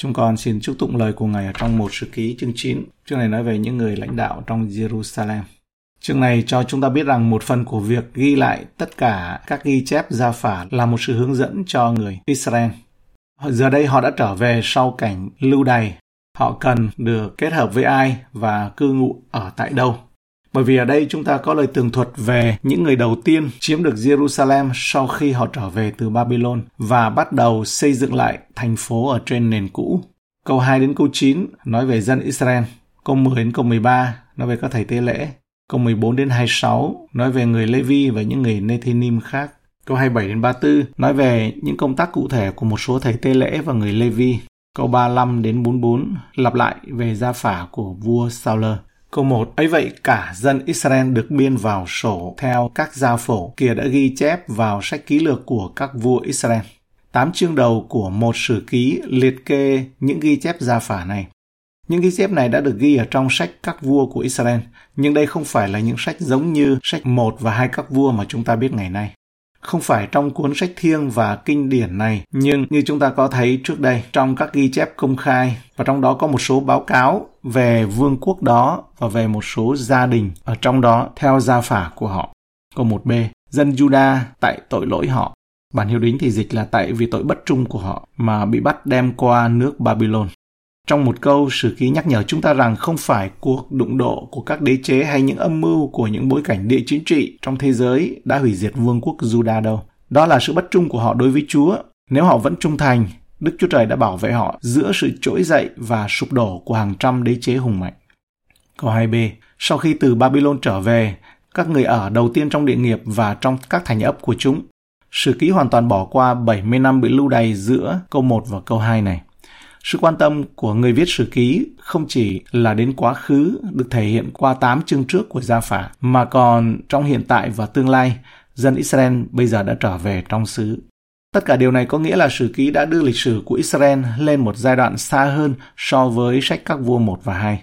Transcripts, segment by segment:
Chúng con xin chúc tụng lời của Ngài ở trong một sự ký chương 9. Chương này nói về những người lãnh đạo trong Jerusalem. Chương này cho chúng ta biết rằng một phần của việc ghi lại tất cả các ghi chép gia phả là một sự hướng dẫn cho người Israel. Giờ đây họ đã trở về sau cảnh lưu đày. Họ cần được kết hợp với ai và cư ngụ ở tại đâu. Bởi vì ở đây chúng ta có lời tường thuật về những người đầu tiên chiếm được Jerusalem sau khi họ trở về từ Babylon và bắt đầu xây dựng lại thành phố ở trên nền cũ. Câu 2 đến câu 9 nói về dân Israel. Câu 10 đến câu 13 nói về các thầy tế lễ. Câu 14 đến 26 nói về người Levi và những người Nethinim khác. Câu 27 đến 34 nói về những công tác cụ thể của một số thầy tế lễ và người Levi. Câu 35 đến 44 lặp lại về gia phả của vua Sauler. Câu 1. ấy vậy cả dân Israel được biên vào sổ theo các gia phổ kia đã ghi chép vào sách ký lược của các vua Israel. Tám chương đầu của một sử ký liệt kê những ghi chép gia phả này. Những ghi chép này đã được ghi ở trong sách các vua của Israel, nhưng đây không phải là những sách giống như sách 1 và hai các vua mà chúng ta biết ngày nay không phải trong cuốn sách thiêng và kinh điển này, nhưng như chúng ta có thấy trước đây trong các ghi chép công khai và trong đó có một số báo cáo về vương quốc đó và về một số gia đình ở trong đó theo gia phả của họ. Câu 1b, dân Juda tại tội lỗi họ. Bản hiệu đính thì dịch là tại vì tội bất trung của họ mà bị bắt đem qua nước Babylon. Trong một câu, sử ký nhắc nhở chúng ta rằng không phải cuộc đụng độ của các đế chế hay những âm mưu của những bối cảnh địa chính trị trong thế giới đã hủy diệt vương quốc Juda đâu. Đó là sự bất trung của họ đối với Chúa. Nếu họ vẫn trung thành, Đức Chúa Trời đã bảo vệ họ giữa sự trỗi dậy và sụp đổ của hàng trăm đế chế hùng mạnh. Câu 2b. Sau khi từ Babylon trở về, các người ở đầu tiên trong địa nghiệp và trong các thành ấp của chúng. Sử ký hoàn toàn bỏ qua 70 năm bị lưu đày giữa câu 1 và câu 2 này. Sự quan tâm của người viết sử ký không chỉ là đến quá khứ được thể hiện qua 8 chương trước của gia phả, mà còn trong hiện tại và tương lai, dân Israel bây giờ đã trở về trong xứ. Tất cả điều này có nghĩa là sử ký đã đưa lịch sử của Israel lên một giai đoạn xa hơn so với sách các vua 1 và 2.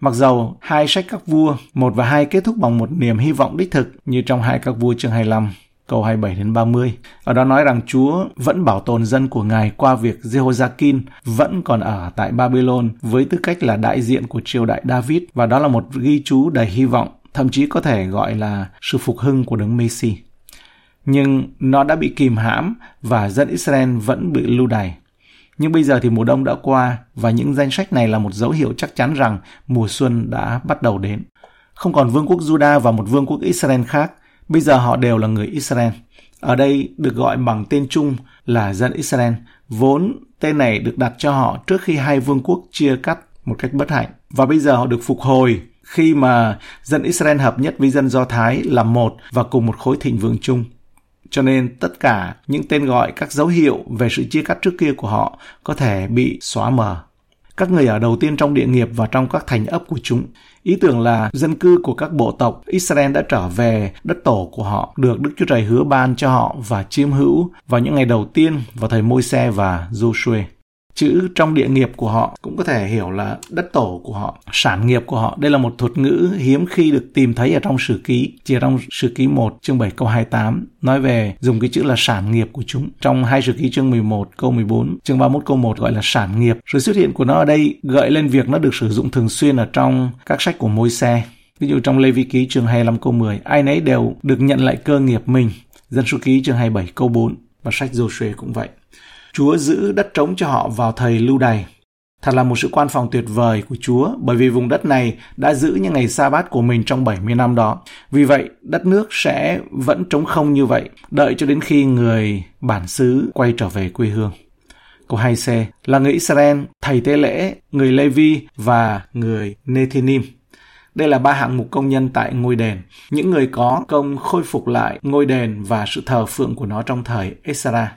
Mặc dầu hai sách các vua 1 và 2 kết thúc bằng một niềm hy vọng đích thực như trong hai các vua chương 25, câu 27 đến 30. Ở đó nói rằng Chúa vẫn bảo tồn dân của Ngài qua việc Jehoiakim vẫn còn ở tại Babylon với tư cách là đại diện của triều đại David và đó là một ghi chú đầy hy vọng, thậm chí có thể gọi là sự phục hưng của đấng Messi. Nhưng nó đã bị kìm hãm và dân Israel vẫn bị lưu đày. Nhưng bây giờ thì mùa đông đã qua và những danh sách này là một dấu hiệu chắc chắn rằng mùa xuân đã bắt đầu đến. Không còn vương quốc Juda và một vương quốc Israel khác, Bây giờ họ đều là người Israel. Ở đây được gọi bằng tên chung là dân Israel, vốn tên này được đặt cho họ trước khi hai vương quốc chia cắt một cách bất hạnh. Và bây giờ họ được phục hồi khi mà dân Israel hợp nhất với dân Do Thái là một và cùng một khối thịnh vượng chung. Cho nên tất cả những tên gọi các dấu hiệu về sự chia cắt trước kia của họ có thể bị xóa mờ. Các người ở đầu tiên trong địa nghiệp và trong các thành ấp của chúng Ý tưởng là dân cư của các bộ tộc Israel đã trở về đất tổ của họ, được Đức Chúa Trời hứa ban cho họ và chiếm hữu vào những ngày đầu tiên vào thời Môi-se và Joshua. Chữ trong địa nghiệp của họ cũng có thể hiểu là đất tổ của họ, sản nghiệp của họ. Đây là một thuật ngữ hiếm khi được tìm thấy ở trong sử ký, chỉ ở trong sử ký 1 chương 7 câu 28 nói về dùng cái chữ là sản nghiệp của chúng. Trong hai sử ký chương 11 câu 14, chương 31 câu 1 gọi là sản nghiệp. rồi xuất hiện của nó ở đây gợi lên việc nó được sử dụng thường xuyên ở trong các sách của môi xe. Ví dụ trong Lê Vi Ký chương 25 câu 10, ai nấy đều được nhận lại cơ nghiệp mình. Dân số ký chương 27 câu 4 và sách Joshua cũng vậy. Chúa giữ đất trống cho họ vào thời lưu đày. Thật là một sự quan phòng tuyệt vời của Chúa bởi vì vùng đất này đã giữ những ngày sa bát của mình trong 70 năm đó. Vì vậy, đất nước sẽ vẫn trống không như vậy, đợi cho đến khi người bản xứ quay trở về quê hương. Câu 2C là người Israel, thầy tế lễ, người Levi và người Nethinim. Đây là ba hạng mục công nhân tại ngôi đền, những người có công khôi phục lại ngôi đền và sự thờ phượng của nó trong thời Esra.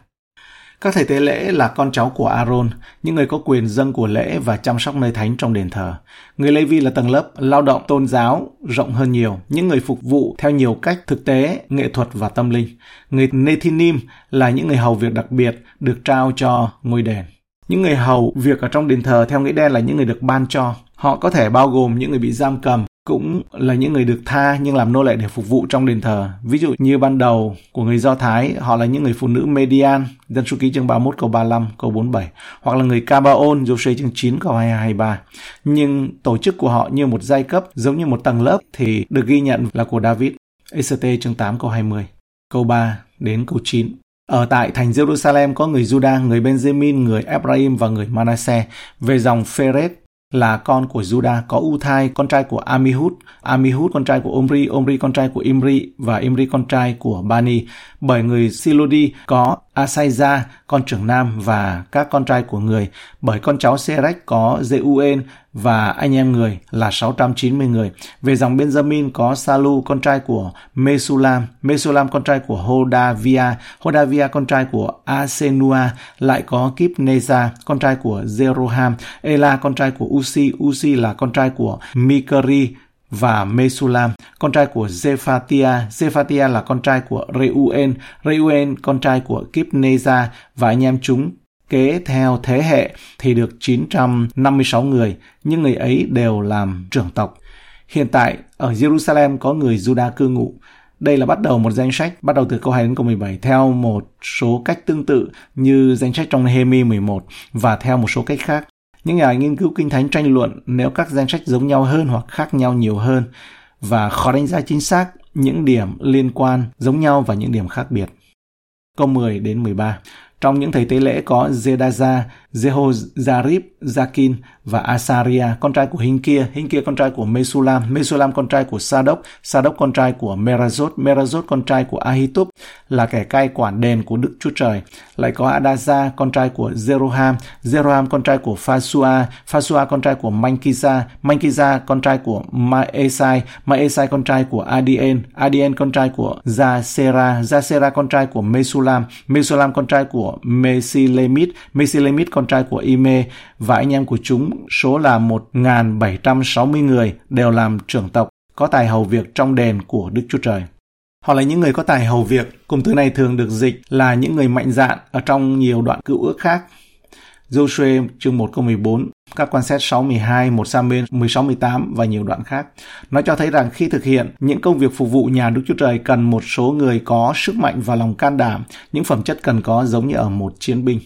Các thầy tế lễ là con cháu của Aaron, những người có quyền dâng của lễ và chăm sóc nơi thánh trong đền thờ. Người Levi là tầng lớp lao động tôn giáo rộng hơn nhiều, những người phục vụ theo nhiều cách thực tế, nghệ thuật và tâm linh. Người Nethinim là những người hầu việc đặc biệt được trao cho ngôi đền. Những người hầu việc ở trong đền thờ theo nghĩa đen là những người được ban cho. Họ có thể bao gồm những người bị giam cầm, cũng là những người được tha nhưng làm nô lệ để phục vụ trong đền thờ. Ví dụ như ban đầu của người Do Thái, họ là những người phụ nữ Median, dân số ký chương 31 câu 35 câu 47, hoặc là người Cabaon, Joshua chương 9 câu 22 23. Nhưng tổ chức của họ như một giai cấp, giống như một tầng lớp thì được ghi nhận là của David. ECT chương 8 câu 20. Câu 3 đến câu 9. Ở tại thành Jerusalem có người Judah, người Benjamin, người Ephraim và người Manasseh. Về dòng Phêrết là con của Judah, có Uthai, con trai của Amihud, Amihud con trai của Omri, Omri con trai của Imri và Imri con trai của Bani. Bởi người Silodi có Asaiza, con trưởng nam và các con trai của người. Bởi con cháu Serech có Zeuen và anh em người là 690 người. Về dòng Benjamin có Salu, con trai của Mesulam, Mesulam con trai của Hodavia, Hodavia con trai của Asenua, lại có Kipneza, con trai của Zeroham, Ela con trai của Usi, Usi là con trai của Mikari, và Mesulam, con trai của Zephatia, Zephatia là con trai của Reuel, Reuel con trai của Kipneza và anh em chúng kế theo thế hệ thì được 956 người, nhưng người ấy đều làm trưởng tộc. Hiện tại, ở Jerusalem có người Juda cư ngụ. Đây là bắt đầu một danh sách, bắt đầu từ câu 2 đến câu 17, theo một số cách tương tự như danh sách trong Nehemi 11 và theo một số cách khác. Những nhà nghiên cứu kinh thánh tranh luận nếu các danh sách giống nhau hơn hoặc khác nhau nhiều hơn và khó đánh giá chính xác những điểm liên quan giống nhau và những điểm khác biệt. Câu 10 đến 13. Trong những thầy tế lễ có Zedaza, Jehozarib, Zakin và Asaria, con trai của Hinkia, Hinkia con trai của Mesulam, Mesulam con trai của Sadok, Sadok con trai của Merazot, Merazot con trai của Ahitub, là kẻ cai quản đền của Đức Chúa Trời. Lại có Adaza, con trai của Zeroham, Zeroham con trai của Phasua, Phasua con trai của Mankiza, Mankiza con trai của Maesai, Maesai con trai của Adien, Adien con trai của Zasera, Zasera con trai của Mesulam, Mesulam con trai của Mesilemit, Mesilemit con con trai của Ime và anh em của chúng số là 1.760 người đều làm trưởng tộc, có tài hầu việc trong đền của Đức Chúa Trời. Họ là những người có tài hầu việc, cụm từ này thường được dịch là những người mạnh dạn ở trong nhiều đoạn cựu ước khác. Joshua chương 1 câu 14, các quan xét 6 12, 1 Samuel 16 18 và nhiều đoạn khác. Nó cho thấy rằng khi thực hiện những công việc phục vụ nhà Đức Chúa Trời cần một số người có sức mạnh và lòng can đảm, những phẩm chất cần có giống như ở một chiến binh.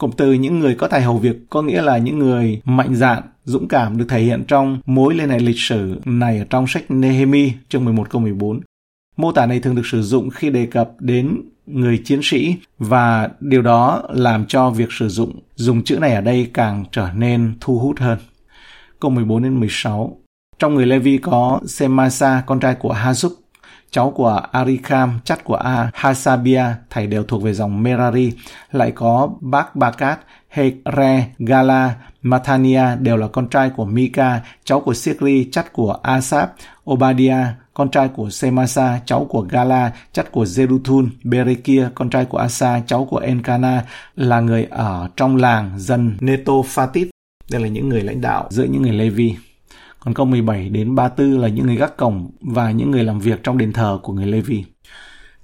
Cụm từ những người có tài hầu việc có nghĩa là những người mạnh dạn, dũng cảm được thể hiện trong mối liên hệ lịch sử này ở trong sách Nehemi chương 11 câu 14. Mô tả này thường được sử dụng khi đề cập đến người chiến sĩ và điều đó làm cho việc sử dụng dùng chữ này ở đây càng trở nên thu hút hơn. Câu 14 đến 16 Trong người Levi có Semasa, con trai của Hazuk, cháu của Arikam, chắt của A, Hasabia, thầy đều thuộc về dòng Merari, lại có Bác Bakat, Hekre, Gala, Matania đều là con trai của Mika, cháu của Sikri, chắt của Asap, Obadia, con trai của Semasa, cháu của Gala, chắt của Zeruthun, Berekia, con trai của Asa, cháu của Enkana, là người ở trong làng dân Netophatit. Đây là những người lãnh đạo giữa những người Levi. Còn câu 17 đến 34 là những người gác cổng và những người làm việc trong đền thờ của người Levi.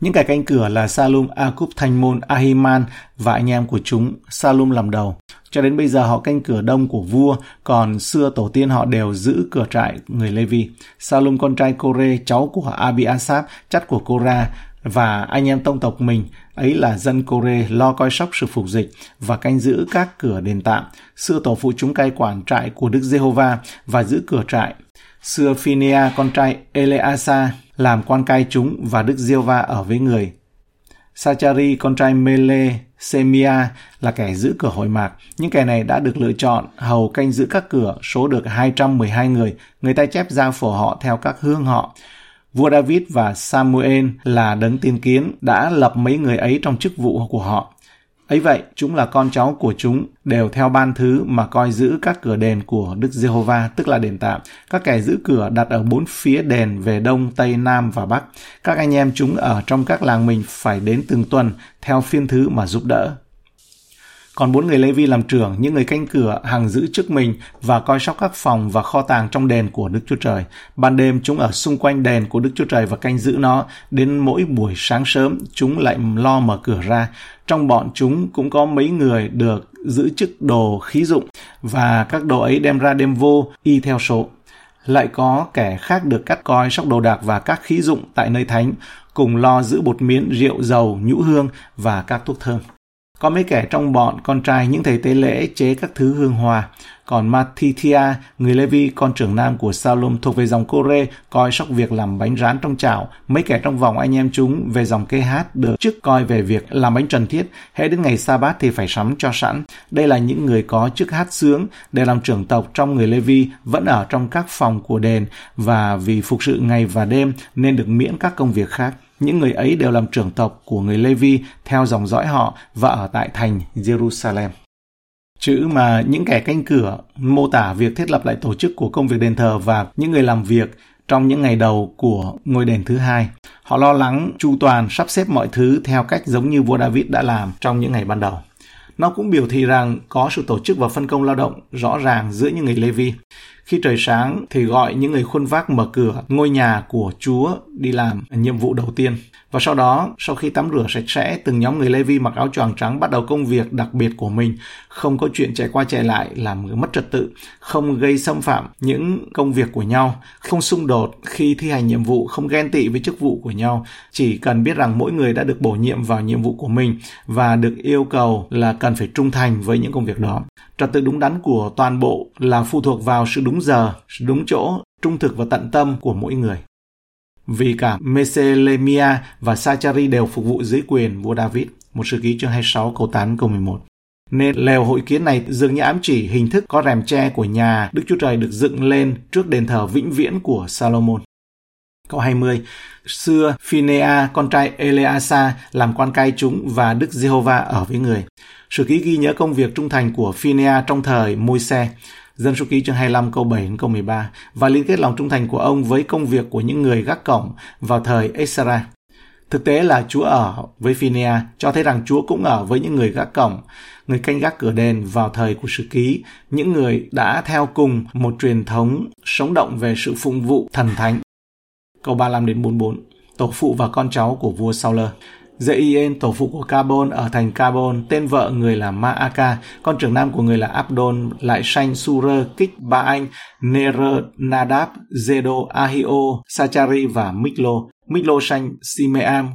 Những kẻ canh cửa là Salum, Akub, Thanh Môn, Ahiman và anh em của chúng. Salum làm đầu. Cho đến bây giờ họ canh cửa đông của vua, còn xưa tổ tiên họ đều giữ cửa trại người Levi. Salum con trai Kore, cháu của Abiasap, chắt của Kora, và anh em tông tộc mình, ấy là dân Kore lo coi sóc sự phục dịch và canh giữ các cửa đền tạm. Xưa tổ phụ chúng cai quản trại của Đức Giê-hô-va và giữ cửa trại. Xưa Phinea con trai Eleasa làm quan cai chúng và Đức Giê-hô-va ở với người. Sachari, con trai Mele, Semia là kẻ giữ cửa hội mạc. Những kẻ này đã được lựa chọn hầu canh giữ các cửa, số được 212 người. Người ta chép ra phổ họ theo các hương họ. Vua David và Samuel là đấng tiên kiến đã lập mấy người ấy trong chức vụ của họ. Ấy vậy, chúng là con cháu của chúng, đều theo ban thứ mà coi giữ các cửa đền của Đức Giê-hô-va, tức là đền tạm. Các kẻ giữ cửa đặt ở bốn phía đền về đông, tây, nam và bắc. Các anh em chúng ở trong các làng mình phải đến từng tuần theo phiên thứ mà giúp đỡ. Còn bốn người Levi làm trưởng, những người canh cửa, hàng giữ trước mình và coi sóc các phòng và kho tàng trong đền của Đức Chúa Trời. Ban đêm chúng ở xung quanh đền của Đức Chúa Trời và canh giữ nó. Đến mỗi buổi sáng sớm, chúng lại lo mở cửa ra. Trong bọn chúng cũng có mấy người được giữ chức đồ khí dụng và các đồ ấy đem ra đem vô y theo số. lại có kẻ khác được cắt coi sóc đồ đạc và các khí dụng tại nơi thánh, cùng lo giữ bột miến, rượu, dầu, nhũ hương và các thuốc thơm. Có mấy kẻ trong bọn con trai những thầy tế lễ chế các thứ hương hòa Còn Matithia, người Levi, con trưởng nam của Salom thuộc về dòng Kore, coi sóc việc làm bánh rán trong chảo. Mấy kẻ trong vòng anh em chúng về dòng kê hát được chức coi về việc làm bánh trần thiết. Hễ đến ngày sa bát thì phải sắm cho sẵn. Đây là những người có chức hát sướng để làm trưởng tộc trong người Levi vẫn ở trong các phòng của đền và vì phục sự ngày và đêm nên được miễn các công việc khác. Những người ấy đều làm trưởng tộc của người Levi theo dòng dõi họ và ở tại thành Jerusalem. Chữ mà những kẻ canh cửa, mô tả việc thiết lập lại tổ chức của công việc đền thờ và những người làm việc trong những ngày đầu của ngôi đền thứ hai. Họ lo lắng, chu toàn, sắp xếp mọi thứ theo cách giống như vua David đã làm trong những ngày ban đầu. Nó cũng biểu thị rằng có sự tổ chức và phân công lao động rõ ràng giữa những người Levi. Khi trời sáng thì gọi những người khuôn vác mở cửa, ngôi nhà của Chúa đi làm nhiệm vụ đầu tiên. Và sau đó, sau khi tắm rửa sạch sẽ, từng nhóm người Levi mặc áo choàng trắng bắt đầu công việc đặc biệt của mình, không có chuyện chạy qua chạy lại làm mất trật tự, không gây xâm phạm những công việc của nhau, không xung đột khi thi hành nhiệm vụ, không ghen tị với chức vụ của nhau, chỉ cần biết rằng mỗi người đã được bổ nhiệm vào nhiệm vụ của mình và được yêu cầu là cần phải trung thành với những công việc đó. Trật tự đúng đắn của toàn bộ là phụ thuộc vào sự đúng giờ, sự đúng chỗ, trung thực và tận tâm của mỗi người vì cả Meselemia và Sachari đều phục vụ dưới quyền vua David. Một sự ký chương 26 câu 8 câu 11. Nên lều hội kiến này dường như ám chỉ hình thức có rèm tre của nhà Đức Chúa Trời được dựng lên trước đền thờ vĩnh viễn của Salomon. Câu 20. Xưa Phinea, con trai Eleasa, làm quan cai chúng và Đức Giê-hô-va ở với người. Sử ký ghi nhớ công việc trung thành của Phinea trong thời Môi-se. Dân số ký chương 25 câu 7 đến câu 13 và liên kết lòng trung thành của ông với công việc của những người gác cổng vào thời Esra. Thực tế là Chúa ở với Phinea cho thấy rằng Chúa cũng ở với những người gác cổng, người canh gác cửa đền vào thời của sử ký, những người đã theo cùng một truyền thống sống động về sự phụng vụ thần thánh. Câu 35 đến 44 Tổ phụ và con cháu của vua Sauler Zeien, tổ phụ của Carbon ở thành Carbon, tên vợ người là Maaka, con trưởng nam của người là Abdon, lại sanh Surơ, Kích, Ba Anh, Ner, Nadab, Zedo, Ahio, Sachari và Miklo. Miklo sanh Simeam,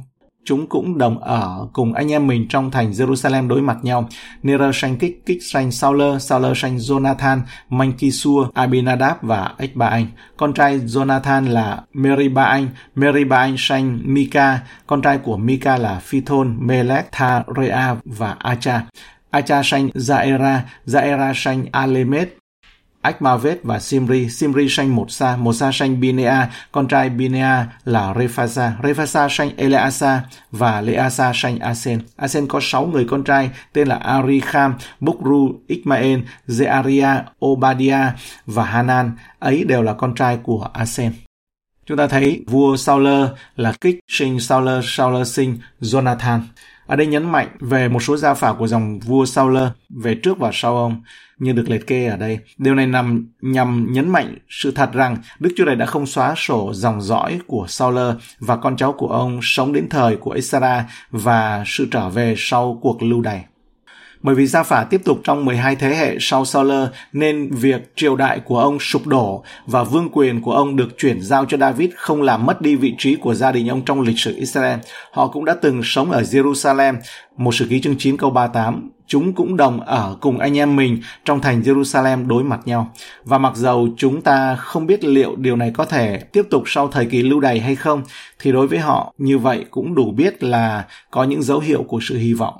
chúng cũng đồng ở cùng anh em mình trong thành Jerusalem đối mặt nhau. Nera sanh kích, kích sanh Sauler, Sauler sanh Jonathan, Mankisua, Abinadab và Ếch Anh. Con trai Jonathan là Meriba Anh, Meriba Anh sanh Mika, con trai của Mika là Phithon, Melech, Tharea và Acha. Acha sanh Zaera, Zaera sanh Alemet, Akmavet và Simri. Simri sanh một sa, một sa sanh Binea, con trai Binea là Rephasa. Rephasa sanh Eleasa và Leasa sanh Asen. Asen có sáu người con trai tên là Arikham, Bukru, Ismael, Zearia, Obadia và Hanan. Ấy đều là con trai của Asen. Chúng ta thấy vua Sauler là Kích sinh Sauler, Sauler sinh Jonathan. Ở đây nhấn mạnh về một số gia phả của dòng vua Sauler về trước và sau ông, như được liệt kê ở đây. Điều này nằm nhằm nhấn mạnh sự thật rằng Đức Chúa Trời đã không xóa sổ dòng dõi của Sauler và con cháu của ông sống đến thời của Esra và sự trở về sau cuộc lưu đày. Bởi vì gia phả tiếp tục trong 12 thế hệ sau Sauler nên việc triều đại của ông sụp đổ và vương quyền của ông được chuyển giao cho David không làm mất đi vị trí của gia đình ông trong lịch sử Israel. Họ cũng đã từng sống ở Jerusalem, một sử ký chương 9 câu 38, chúng cũng đồng ở cùng anh em mình trong thành Jerusalem đối mặt nhau. Và mặc dầu chúng ta không biết liệu điều này có thể tiếp tục sau thời kỳ lưu đày hay không, thì đối với họ như vậy cũng đủ biết là có những dấu hiệu của sự hy vọng.